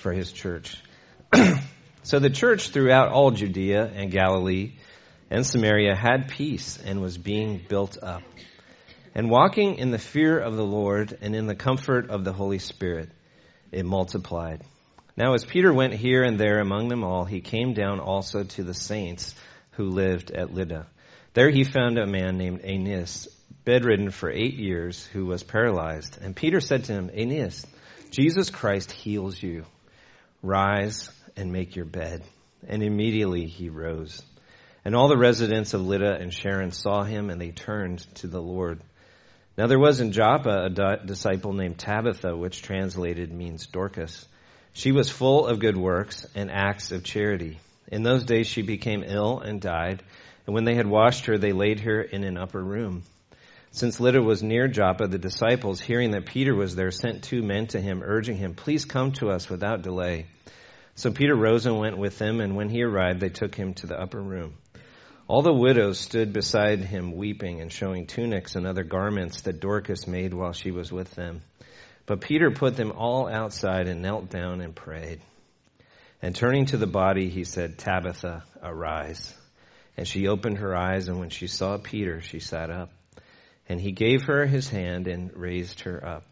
for his church. so the church throughout all Judea and Galilee and Samaria had peace and was being built up. And walking in the fear of the Lord and in the comfort of the Holy Spirit, it multiplied. Now as Peter went here and there among them all, he came down also to the saints who lived at Lydda. There he found a man named Aeneas, bedridden for eight years, who was paralyzed. And Peter said to him, Aeneas, Jesus Christ heals you. Rise and make your bed. And immediately he rose. And all the residents of Lydda and Sharon saw him, and they turned to the Lord. Now there was in Joppa a disciple named Tabitha, which translated means Dorcas. She was full of good works and acts of charity. In those days she became ill and died, and when they had washed her, they laid her in an upper room. Since Lydda was near Joppa, the disciples, hearing that Peter was there, sent two men to him, urging him, Please come to us without delay. So Peter rose and went with them, and when he arrived, they took him to the upper room. All the widows stood beside him, weeping and showing tunics and other garments that Dorcas made while she was with them. But Peter put them all outside and knelt down and prayed. And turning to the body, he said, Tabitha, arise. And she opened her eyes, and when she saw Peter, she sat up. And he gave her his hand and raised her up.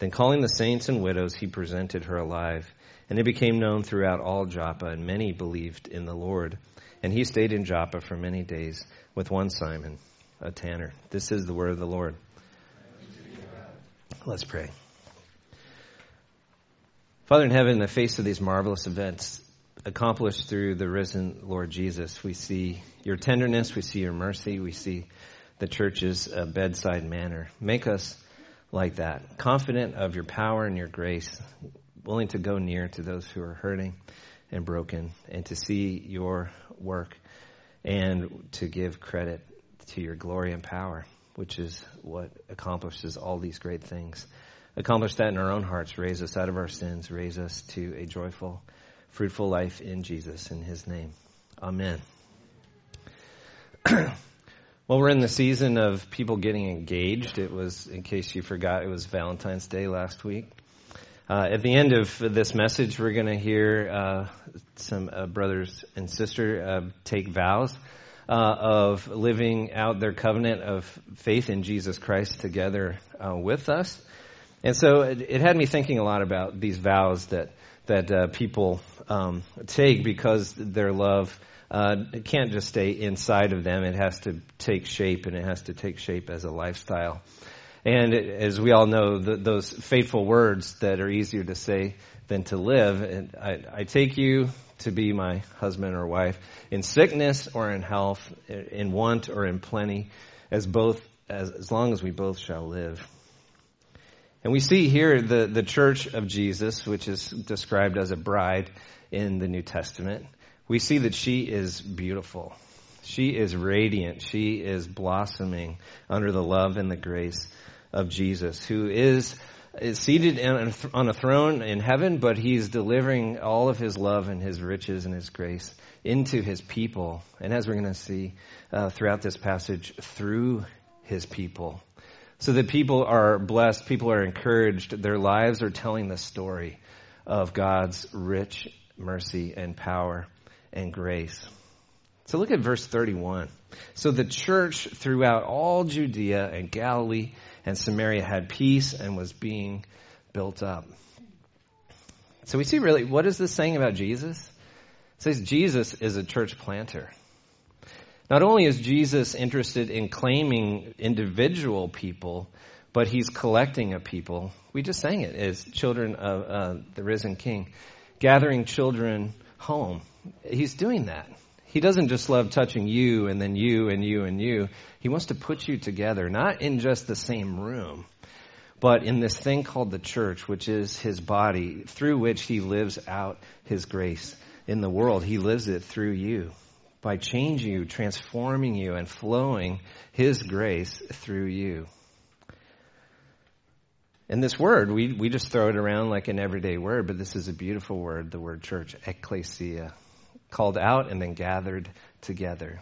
Then calling the saints and widows, he presented her alive. And it became known throughout all Joppa, and many believed in the Lord. And he stayed in Joppa for many days with one Simon, a tanner. This is the word of the Lord. Let's pray. Father in heaven, in the face of these marvelous events accomplished through the risen Lord Jesus, we see your tenderness, we see your mercy, we see the church's uh, bedside manner. Make us like that, confident of your power and your grace, willing to go near to those who are hurting and broken, and to see your work and to give credit to your glory and power, which is what accomplishes all these great things. Accomplish that in our own hearts. Raise us out of our sins. Raise us to a joyful, fruitful life in Jesus. In his name. Amen. well, we're in the season of people getting engaged. It was, in case you forgot, it was Valentine's Day last week. Uh, at the end of this message, we're going to hear uh, some uh, brothers and sisters uh, take vows uh, of living out their covenant of faith in Jesus Christ together uh, with us. And so it, it, had me thinking a lot about these vows that that uh, people um, take because their love uh, it can't just stay inside of them; it has to take shape, and it has to take shape as a lifestyle. And it, as we all know, the, those faithful words that are easier to say than to live. And I, I take you to be my husband or wife in sickness or in health, in want or in plenty, as both as, as long as we both shall live. And we see here the, the church of Jesus, which is described as a bride in the New Testament. We see that she is beautiful. She is radiant. She is blossoming under the love and the grace of Jesus, who is, is seated in, on a throne in heaven, but he's delivering all of his love and his riches and his grace into his people. And as we're going to see uh, throughout this passage, through his people so that people are blessed, people are encouraged, their lives are telling the story of God's rich mercy and power and grace. So look at verse 31. So the church throughout all Judea and Galilee and Samaria had peace and was being built up. So we see really, what is this saying about Jesus? It says Jesus is a church planter. Not only is Jesus interested in claiming individual people, but he's collecting a people. We just sang it as children of uh, the risen King, gathering children home. He's doing that. He doesn't just love touching you and then you and you and you. He wants to put you together, not in just the same room, but in this thing called the church, which is his body, through which he lives out his grace in the world. He lives it through you by changing you, transforming you, and flowing His grace through you. And this word, we, we just throw it around like an everyday word, but this is a beautiful word, the word church, ecclesia, called out and then gathered together.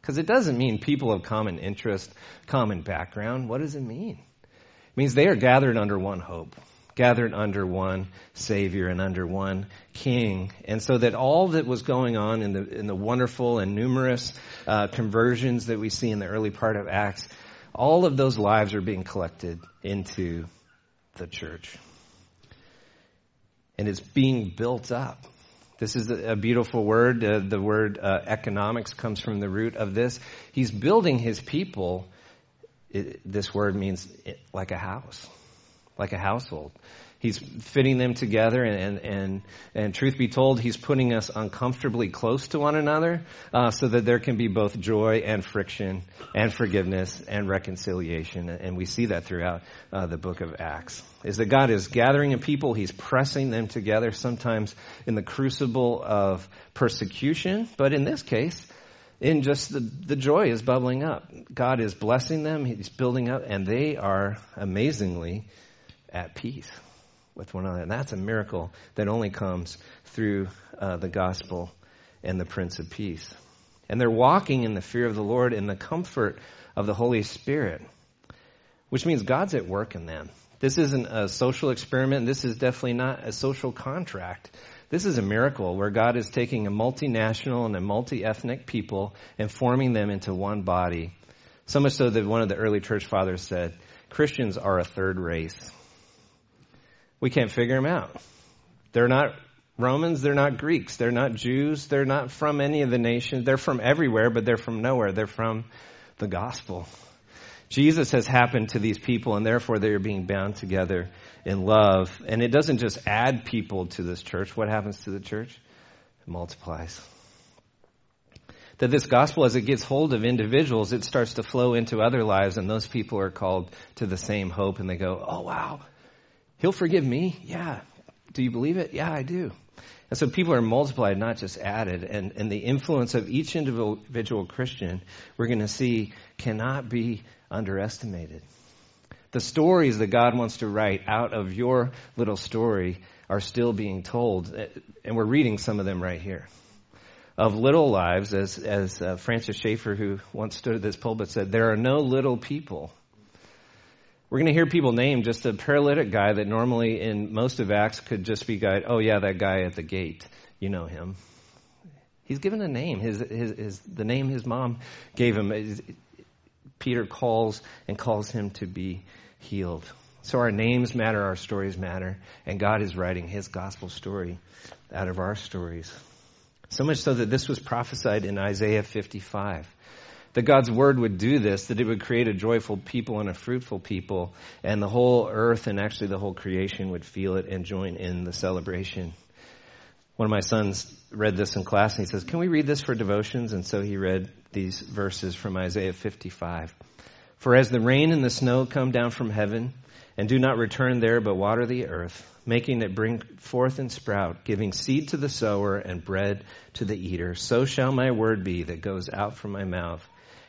Because it doesn't mean people of common interest, common background. What does it mean? It means they are gathered under one hope. gathered under one Savior and under one King. And so that all that was going on in the, in the wonderful and numerous uh, conversions that we see in the early part of Acts, all of those lives are being collected into the church. And it's being built up. This is a beautiful word. Uh, the word uh, economics comes from the root of this. He's building his people. It, this word means it, like a house, like a household. He's fitting them together, and, and, and, and, truth be told, he's putting us uncomfortably close to one another uh, so that there can be both joy and friction and forgiveness and reconciliation. And we see that throughout uh, the book of Acts. Is that God is gathering a people, he's pressing them together, sometimes in the crucible of persecution, but in this case, in just the, the joy is bubbling up. God is blessing them, he's building up, and they are amazingly at peace with one another. And that's a miracle that only comes through uh, the gospel and the Prince of Peace. And they're walking in the fear of the Lord in the comfort of the Holy Spirit, which means God's at work in them. This isn't a social experiment. This is definitely not a social contract. This is a miracle where God is taking a multinational and a multi ethnic people and forming them into one body. So much so that one of the early church fathers said, Christians are a third race. We can't figure them out. They're not Romans, they're not Greeks, they're not Jews, they're not from any of the nations. They're from everywhere, but they're from nowhere. They're from the gospel. Jesus has happened to these people, and therefore they are being bound together in love. And it doesn't just add people to this church. What happens to the church? It multiplies. That this gospel, as it gets hold of individuals, it starts to flow into other lives, and those people are called to the same hope, and they go, Oh, wow, He'll forgive me. Yeah. Do you believe it? Yeah, I do. And so people are multiplied, not just added. And, and the influence of each individual Christian, we're going to see, cannot be underestimated. The stories that God wants to write out of your little story are still being told. And we're reading some of them right here. Of little lives, as, as uh, Francis Schaeffer, who once stood at this pulpit, said, there are no little people we're going to hear people name just a paralytic guy that normally in most of Acts could just be guy, oh yeah, that guy at the gate. You know him. He's given a name. His, his, his, the name his mom gave him. Peter calls and calls him to be healed. So our names matter, our stories matter, and God is writing his gospel story out of our stories. So much so that this was prophesied in Isaiah 55 that God's word would do this, that it would create a joyful people and a fruitful people, and the whole earth and actually the whole creation would feel it and join in the celebration. One of my sons read this in class and he says, Can we read this for devotions? And so he read these verses from Isaiah 55. For as the rain and the snow come down from heaven, and do not return there but water the earth, making it bring forth and sprout, giving seed to the sower and bread to the eater, so shall my word be that goes out from my mouth.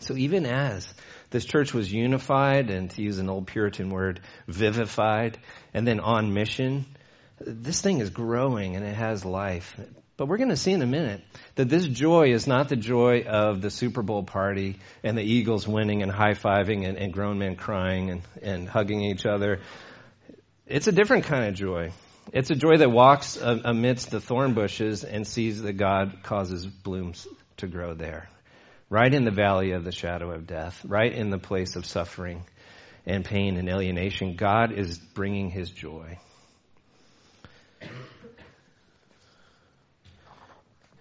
So even as this church was unified, and to use an old Puritan word, vivified, and then on mission, this thing is growing and it has life. But we're going to see in a minute that this joy is not the joy of the Super Bowl party and the Eagles winning and high fiving and, and grown men crying and, and hugging each other. It's a different kind of joy. It's a joy that walks amidst the thorn bushes and sees that God causes blooms to grow there right in the valley of the shadow of death, right in the place of suffering and pain and alienation, God is bringing his joy.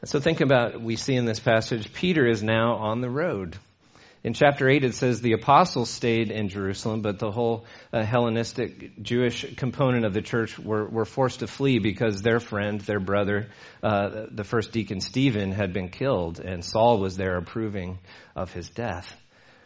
So think about, we see in this passage, Peter is now on the road. In chapter 8, it says the apostles stayed in Jerusalem, but the whole uh, Hellenistic Jewish component of the church were, were forced to flee because their friend, their brother, uh, the first deacon Stephen, had been killed, and Saul was there approving of his death.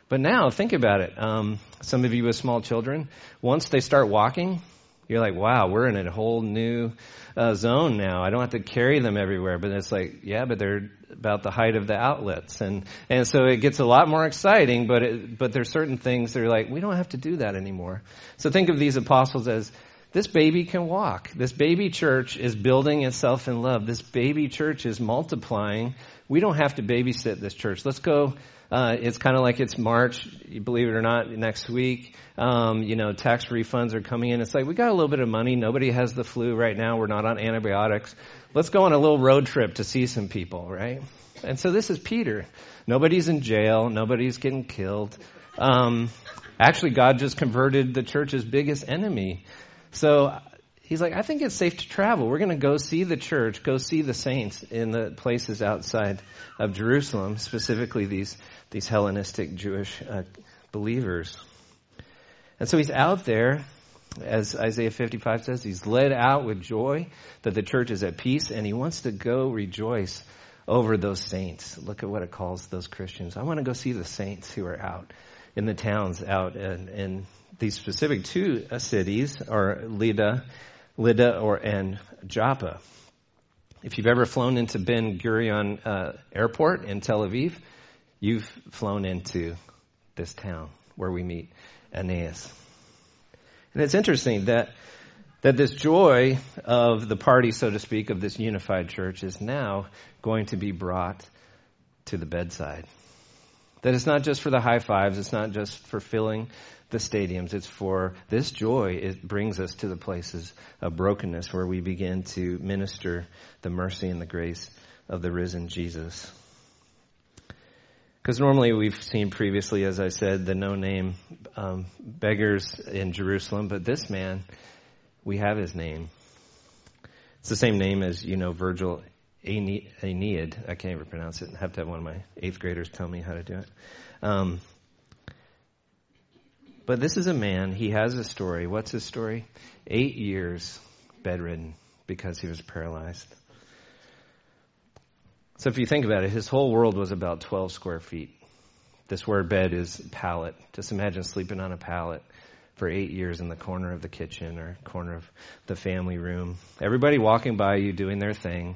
But now, think about it. Um, some of you with small children, once they start walking, You're like, wow, we're in a whole new uh, zone now. I don't have to carry them everywhere. But it's like, yeah, but they're about the height of the outlets, and and so it gets a lot more exciting. But it, but there's certain things that are like, we don't have to do that anymore. So think of these apostles as this baby can walk. This baby church is building itself in love. This baby church is multiplying. We don't have to babysit this church. Let's go. Uh, it's kind of like it's March, believe it or not, next week. Um, you know, tax refunds are coming in. It's like we got a little bit of money. Nobody has the flu right now. We're not on antibiotics. Let's go on a little road trip to see some people, right? And so this is Peter. Nobody's in jail. Nobody's getting killed. Um, actually, God just converted the church's biggest enemy so he's like, I think it's safe to travel. We're going to go see the church, go see the saints in the places outside of Jerusalem, specifically these, these Hellenistic Jewish uh, believers. And so he's out there, as Isaiah 55 says, he's led out with joy that the church is at peace, and he wants to go rejoice over those saints. Look at what it calls those Christians. I want to go see the saints who are out in the towns out in, in these specific two uh, cities are Lydda, Lydda or and Joppa. If you've ever flown into Ben Gurion uh, Airport in Tel Aviv, you've flown into this town where we meet Aeneas. And it's interesting that that this joy of the party, so to speak, of this unified church is now going to be brought to the bedside. That it's not just for the high fives, it's not just for filling the stadiums. It's for this joy. It brings us to the places of brokenness where we begin to minister the mercy and the grace of the risen Jesus. Because normally we've seen previously, as I said, the no name um, beggars in Jerusalem, but this man, we have his name. It's the same name as, you know, Virgil Aeneid. I can't even pronounce it. I have to have one of my eighth graders tell me how to do it. Um, but this is a man, he has a story. What's his story? Eight years bedridden because he was paralyzed. So if you think about it, his whole world was about 12 square feet. This word bed is pallet. Just imagine sleeping on a pallet for eight years in the corner of the kitchen or corner of the family room. Everybody walking by you doing their thing.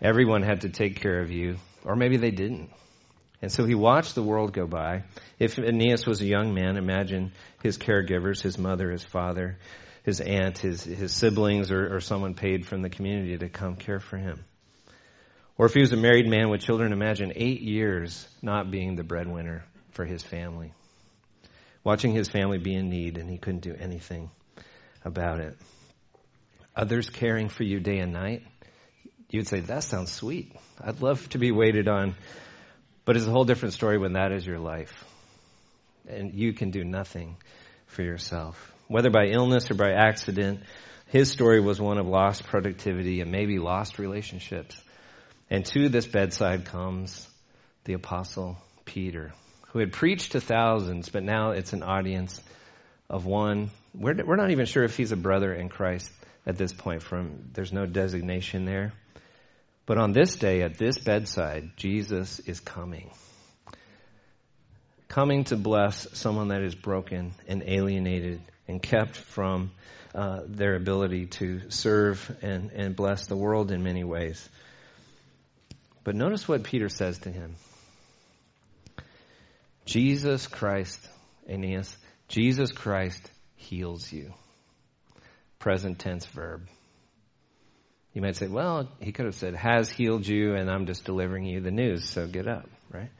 Everyone had to take care of you, or maybe they didn't. And so he watched the world go by. If Aeneas was a young man, imagine his caregivers, his mother, his father, his aunt, his, his siblings, or, or someone paid from the community to come care for him. Or if he was a married man with children, imagine eight years not being the breadwinner for his family. Watching his family be in need and he couldn't do anything about it. Others caring for you day and night. You'd say, that sounds sweet. I'd love to be waited on but it's a whole different story when that is your life. And you can do nothing for yourself. Whether by illness or by accident, his story was one of lost productivity and maybe lost relationships. And to this bedside comes the apostle Peter, who had preached to thousands, but now it's an audience of one. We're, we're not even sure if he's a brother in Christ at this point from, there's no designation there. But on this day, at this bedside, Jesus is coming. Coming to bless someone that is broken and alienated and kept from uh, their ability to serve and, and bless the world in many ways. But notice what Peter says to him Jesus Christ, Aeneas, Jesus Christ heals you. Present tense verb. You might say, well, he could have said, has healed you, and I'm just delivering you the news, so get up, right?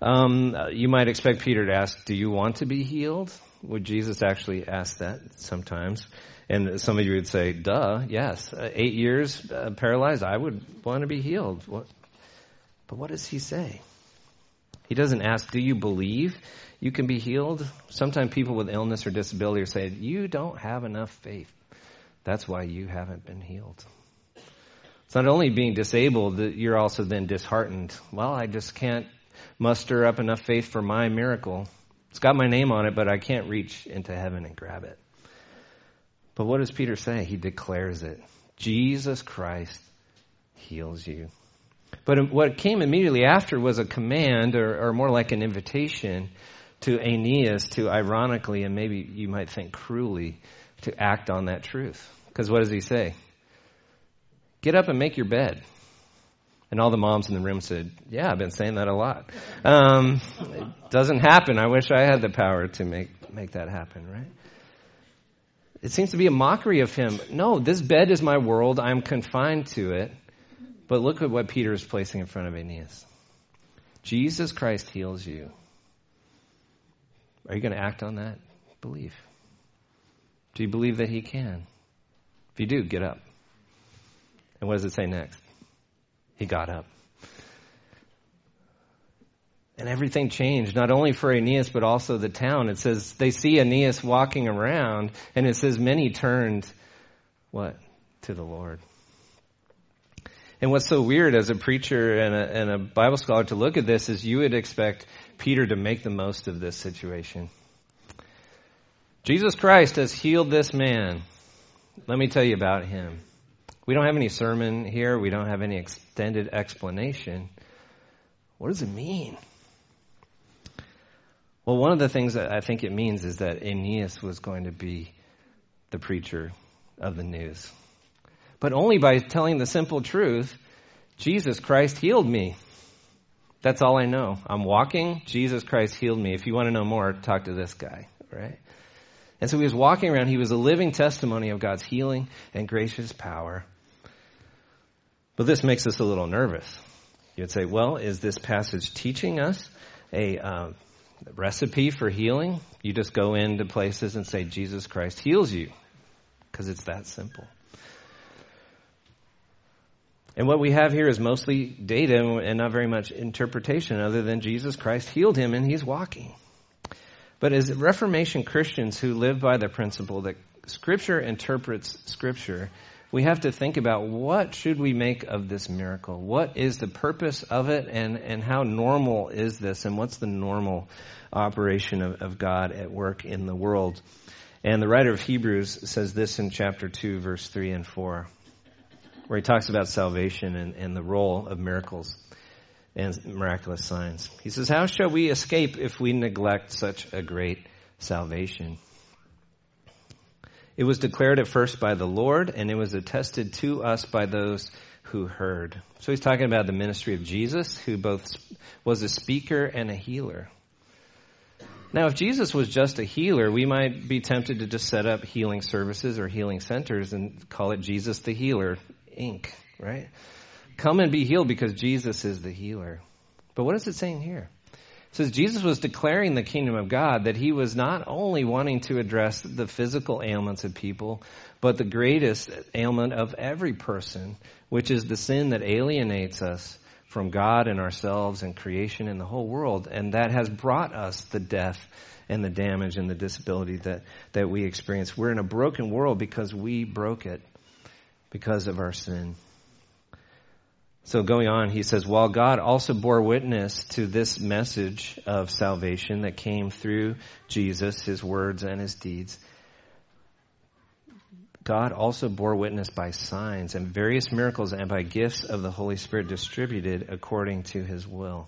Um, you might expect Peter to ask, do you want to be healed? Would Jesus actually ask that sometimes? And some of you would say, duh, yes. Uh, eight years uh, paralyzed, I would want to be healed. What? But what does he say? He doesn't ask, do you believe you can be healed? Sometimes people with illness or disability are saying, you don't have enough faith. That's why you haven't been healed. It's not only being disabled that you're also then disheartened. Well, I just can't muster up enough faith for my miracle. It's got my name on it, but I can't reach into heaven and grab it. But what does Peter say? He declares it. Jesus Christ heals you. But what came immediately after was a command, or, or more like an invitation, to Aeneas to ironically and maybe you might think cruelly to act on that truth. Because what does he say? Get up and make your bed. And all the moms in the room said, Yeah, I've been saying that a lot. Um, it doesn't happen. I wish I had the power to make, make that happen, right? It seems to be a mockery of him. No, this bed is my world. I'm confined to it. But look at what Peter is placing in front of Aeneas. Jesus Christ heals you. Are you going to act on that belief? Do you believe that he can? If you do, get up. And what does it say next? He got up. And everything changed, not only for Aeneas, but also the town. It says they see Aeneas walking around, and it says many turned, what? To the Lord. And what's so weird as a preacher and a, and a Bible scholar to look at this is you would expect Peter to make the most of this situation. Jesus Christ has healed this man. Let me tell you about him. We don't have any sermon here. We don't have any extended explanation. What does it mean? Well, one of the things that I think it means is that Aeneas was going to be the preacher of the news. But only by telling the simple truth Jesus Christ healed me. That's all I know. I'm walking, Jesus Christ healed me. If you want to know more, talk to this guy, right? And so he was walking around. He was a living testimony of God's healing and gracious power. But this makes us a little nervous. You'd say, well, is this passage teaching us a, uh, recipe for healing. You just go into places and say, Jesus Christ heals you. Because it's that simple. And what we have here is mostly data and not very much interpretation other than Jesus Christ healed him and he's walking. But as Reformation Christians who live by the principle that Scripture interprets Scripture, we have to think about what should we make of this miracle? What is the purpose of it and, and how normal is this and what's the normal operation of, of God at work in the world? And the writer of Hebrews says this in chapter 2, verse 3 and 4, where he talks about salvation and, and the role of miracles and miraculous signs. He says, How shall we escape if we neglect such a great salvation? It was declared at first by the Lord, and it was attested to us by those who heard. So he's talking about the ministry of Jesus, who both was a speaker and a healer. Now, if Jesus was just a healer, we might be tempted to just set up healing services or healing centers and call it Jesus the Healer, Inc., right? Come and be healed because Jesus is the healer. But what is it saying here? It says Jesus was declaring the kingdom of God, that he was not only wanting to address the physical ailments of people, but the greatest ailment of every person, which is the sin that alienates us from God and ourselves and creation and the whole world. And that has brought us the death and the damage and the disability that, that we experience. We're in a broken world because we broke it because of our sin. So going on, he says, while God also bore witness to this message of salvation that came through Jesus, his words and his deeds, God also bore witness by signs and various miracles and by gifts of the Holy Spirit distributed according to his will.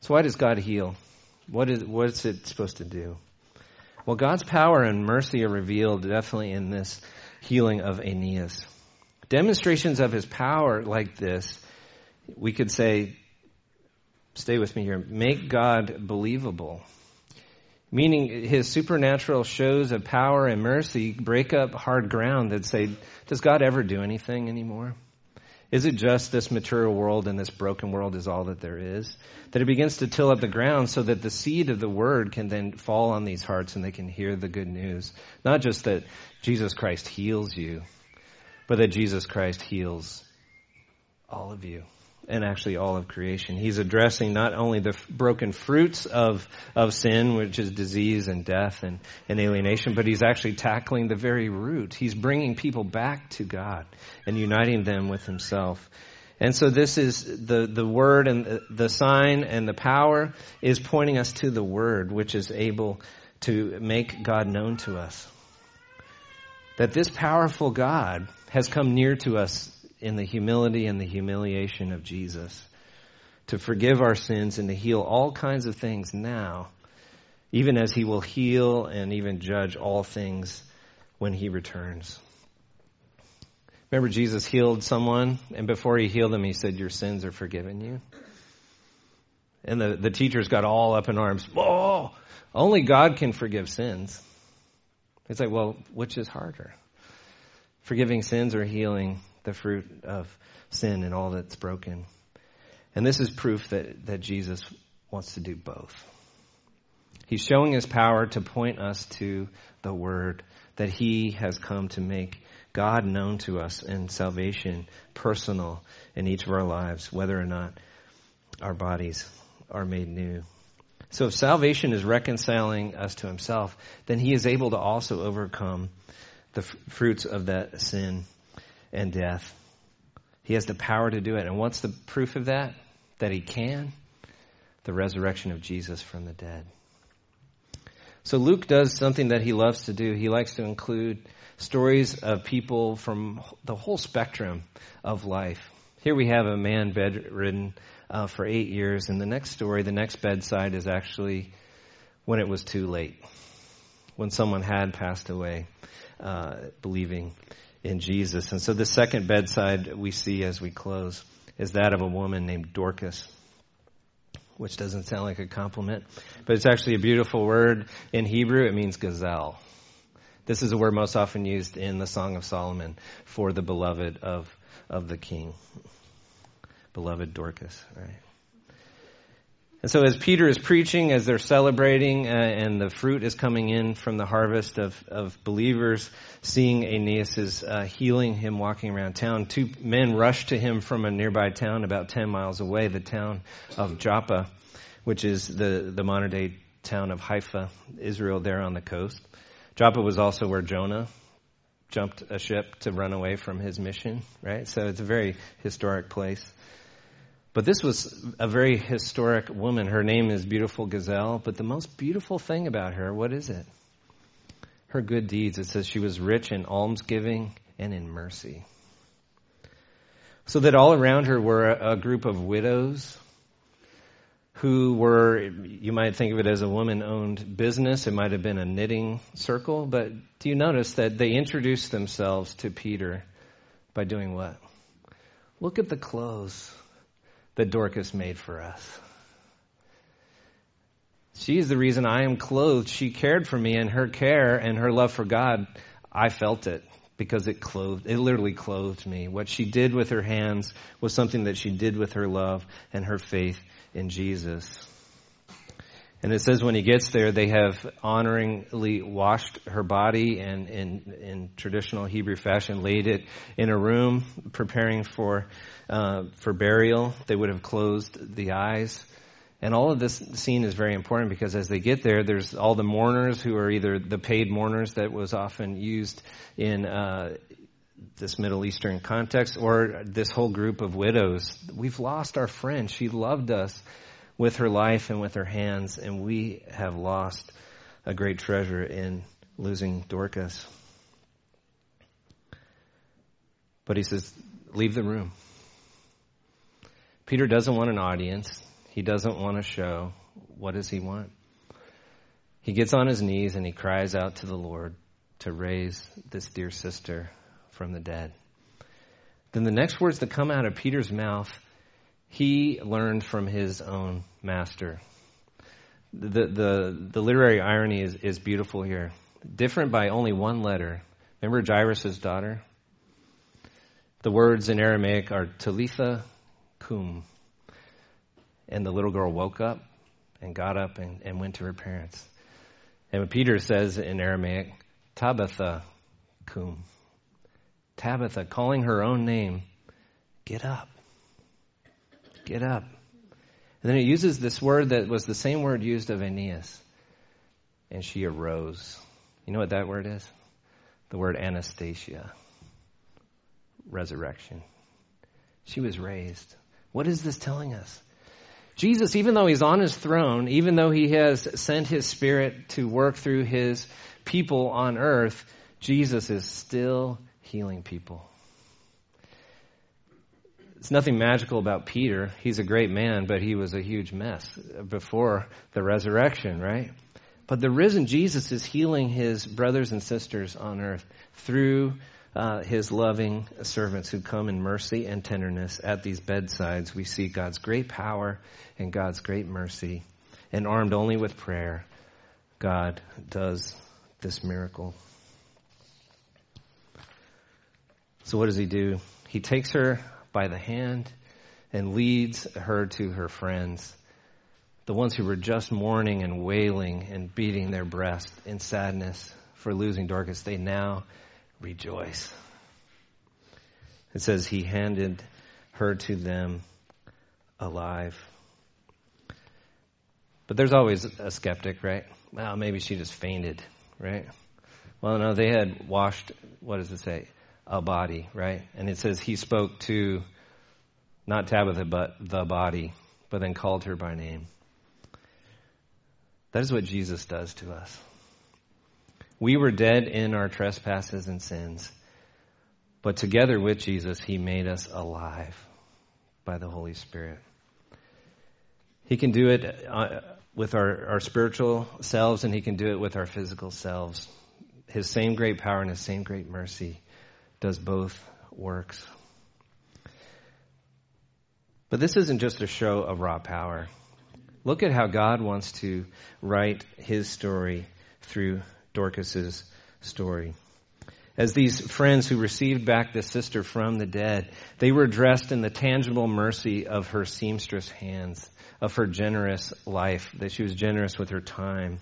So why does God heal? What is, what's it supposed to do? Well, God's power and mercy are revealed definitely in this healing of Aeneas. Demonstrations of his power like this, we could say, stay with me here, make God believable. Meaning his supernatural shows of power and mercy break up hard ground that say, does God ever do anything anymore? Is it just this material world and this broken world is all that there is? That it begins to till up the ground so that the seed of the word can then fall on these hearts and they can hear the good news. Not just that Jesus Christ heals you, but that Jesus Christ heals all of you and actually all of creation. He's addressing not only the broken fruits of, of sin, which is disease and death and, and alienation, but he's actually tackling the very root. He's bringing people back to God and uniting them with himself. And so this is the, the word and the sign and the power is pointing us to the word, which is able to make God known to us. That this powerful God has come near to us in the humility and the humiliation of Jesus to forgive our sins and to heal all kinds of things now, even as he will heal and even judge all things when he returns. Remember, Jesus healed someone, and before he healed them, he said, Your sins are forgiven you. And the, the teachers got all up in arms. Oh, only God can forgive sins. It's like, well, which is harder? Forgiving sins or healing the fruit of sin and all that's broken? And this is proof that, that Jesus wants to do both. He's showing his power to point us to the Word, that he has come to make God known to us and salvation personal in each of our lives, whether or not our bodies are made new. So if salvation is reconciling us to himself, then he is able to also overcome the f- fruits of that sin and death. He has the power to do it. And what's the proof of that? That he can? The resurrection of Jesus from the dead. So Luke does something that he loves to do. He likes to include stories of people from the whole spectrum of life. Here we have a man bedridden uh, for eight years, and the next story, the next bedside, is actually when it was too late, when someone had passed away, uh, believing in Jesus. And so the second bedside we see as we close is that of a woman named Dorcas which doesn't sound like a compliment, but it's actually a beautiful word. In Hebrew, it means gazelle. This is a word most often used in the Song of Solomon for the beloved of, of the king. Beloved Dorcas, right? And so as Peter is preaching, as they're celebrating, uh, and the fruit is coming in from the harvest of, of believers, seeing Aeneas uh, healing him walking around town, two men rush to him from a nearby town about 10 miles away, the town of Joppa, which is the, the modern day town of Haifa, Israel, there on the coast. Joppa was also where Jonah jumped a ship to run away from his mission, right? So it's a very historic place. But this was a very historic woman. Her name is Beautiful Gazelle. But the most beautiful thing about her, what is it? Her good deeds. It says she was rich in almsgiving and in mercy. So that all around her were a, group of widows who were, you might think of it as a woman owned business. It might have been a knitting circle. But do you notice that they introduced themselves to Peter by doing what? Look at the clothes that Dorcas made for us. She is the reason I am clothed. She cared for me, and her care and her love for God, I felt it because it clothed, it literally clothed me. What she did with her hands was something that she did with her love and her faith in Jesus. And it says when he gets there, they have honoringly washed her body and in, traditional Hebrew fashion laid it in a room, preparing for, uh, for burial. They would have closed the eyes. And all of this scene is very important because as they get there, there's all the mourners who are either the paid mourners that was often used in uh, this Middle Eastern context, or this whole group of widows. We've lost our friend. She loved us with her life and with her hands, and we have lost a great treasure in losing Dorcas. But he says, Leave the room. Peter doesn't want an audience. He doesn't want a show. What does he want? He gets on his knees and he cries out to the Lord to raise this dear sister from the dead. Then the next words that come out of Peter's mouth he learned from his own master. The, the, the literary irony is, is beautiful here. Different by only one letter. Remember Jairus' daughter? The words in Aramaic are Talitha cum. And the little girl woke up and got up and, and went to her parents. And Peter says in Aramaic, Tabitha cum. Tabitha, calling her own name, get up. Get up. And then it uses this word that was the same word used of Aeneas. And she arose. You know what that word is? The word Anastasia. Resurrection. She was raised. What is this telling us? Jesus, even though he's on his throne, even though he has sent his spirit to work through his people on earth, Jesus is still healing people. It's nothing magical about Peter. He's a great man, but he was a huge mess before the resurrection, right? But the risen Jesus is healing his brothers and sisters on earth through uh, his loving servants who come in mercy and tenderness at these bedsides. We see God's great power and God's great mercy. And armed only with prayer, God does this miracle. So what does he do? He takes her by the hand and leads her to her friends the ones who were just mourning and wailing and beating their breast in sadness for losing Dorcas, they now rejoice. It says he handed her to them alive. But there's always a skeptic, right? Well, maybe she just fainted, right? Well, no, they had washed, what does it say? A body, right? And it says he spoke to not Tabitha, but the body, but then called her by name. That is what Jesus does to us. We were dead in our trespasses and sins, but together with Jesus, He made us alive by the Holy Spirit. He can do it uh, with our, our spiritual selves, and He can do it with our physical selves. His same great power and His same great mercy does both works. But this isn't just a show of raw power. Look at how God wants to write his story through Dorcas's story. As these friends who received back the sister from the dead, they were dressed in the tangible mercy of her seamstress hands, of her generous life, that she was generous with her time.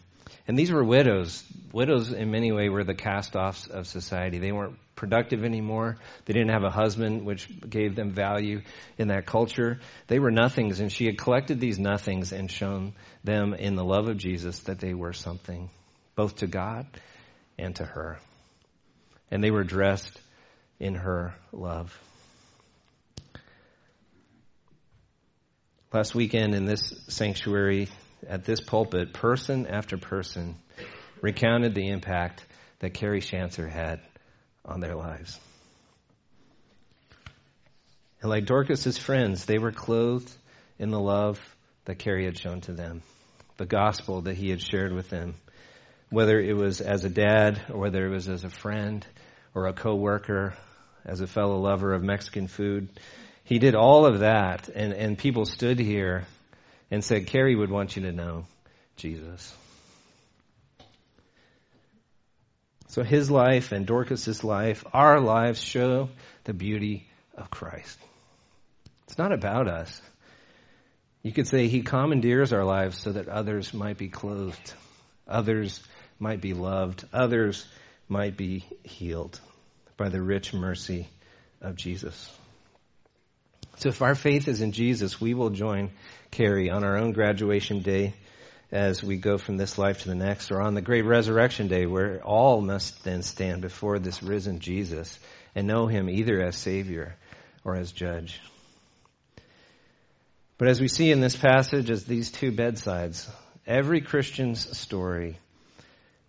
And these were widows. Widows, in many ways, were the cast offs of society. They weren't productive anymore. They didn't have a husband, which gave them value in that culture. They were nothings, and she had collected these nothings and shown them in the love of Jesus that they were something, both to God and to her. And they were dressed in her love. Last weekend in this sanctuary, at this pulpit, person after person recounted the impact that Carrie Shancer had on their lives. And like Dorcas's friends, they were clothed in the love that Carrie had shown to them, the gospel that he had shared with them, whether it was as a dad or whether it was as a friend or a coworker, as a fellow lover of Mexican food. He did all of that, and, and people stood here and said, Carrie would want you to know Jesus. So his life and Dorcas's life, our lives show the beauty of Christ. It's not about us. You could say he commandeers our lives so that others might be clothed, others might be loved, others might be healed by the rich mercy of Jesus. So if our faith is in Jesus, we will join Carrie on our own graduation day as we go from this life to the next, or on the great resurrection day where all must then stand before this risen Jesus and know him either as Savior or as Judge. But as we see in this passage, as these two bedsides, every Christian's story,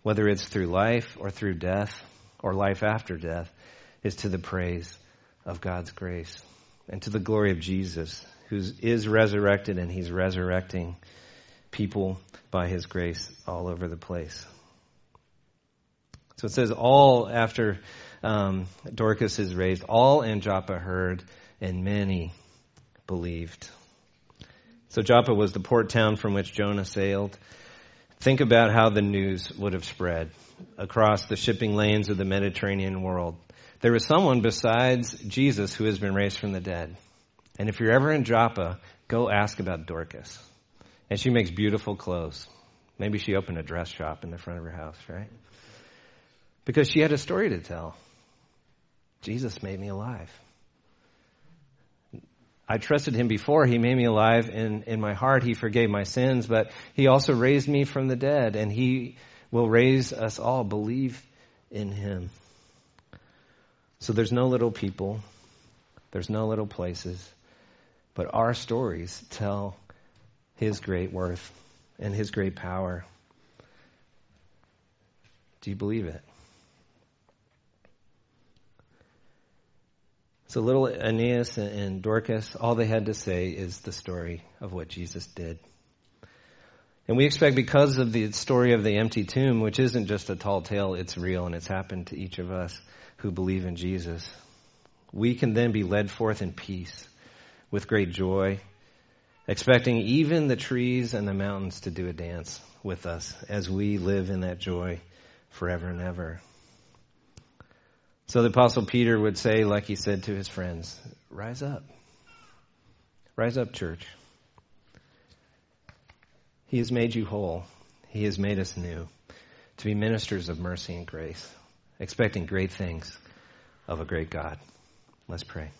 whether it's through life or through death or life after death, is to the praise of God's grace and to the glory of Jesus, who is resurrected and he's resurrecting people by his grace all over the place. So it says, all after um, Dorcas is raised, all in Joppa heard, and many believed. So Joppa was the port town from which Jonah sailed. Think about how the news would have spread across the shipping lanes of the Mediterranean world. There was someone besides Jesus who has been raised from the dead. And if you're ever in Joppa, go ask about Dorcas. And she makes beautiful clothes. Maybe she opened a dress shop in the front of her house, right? Because she had a story to tell. Jesus made me alive. I trusted him before. He made me alive in, in my heart. He forgave my sins, but he also raised me from the dead, and he will raise us all. Believe in him. So there's no little people, there's no little places, but our stories tell his great worth and his great power. Do you believe it? So little Aeneas and Dorcas, all they had to say is the story of what Jesus did. And we expect because of the story of the empty tomb, which isn't just a tall tale, it's real and it's happened to each of us who believe in Jesus. We can then be led forth in peace with great joy, expecting even the trees and the mountains to do a dance with us as we live in that joy forever and ever. So the apostle Peter would say, like he said to his friends, rise up. Rise up, church. He has made you whole. He has made us new to be ministers of mercy and grace, expecting great things of a great God. Let's pray.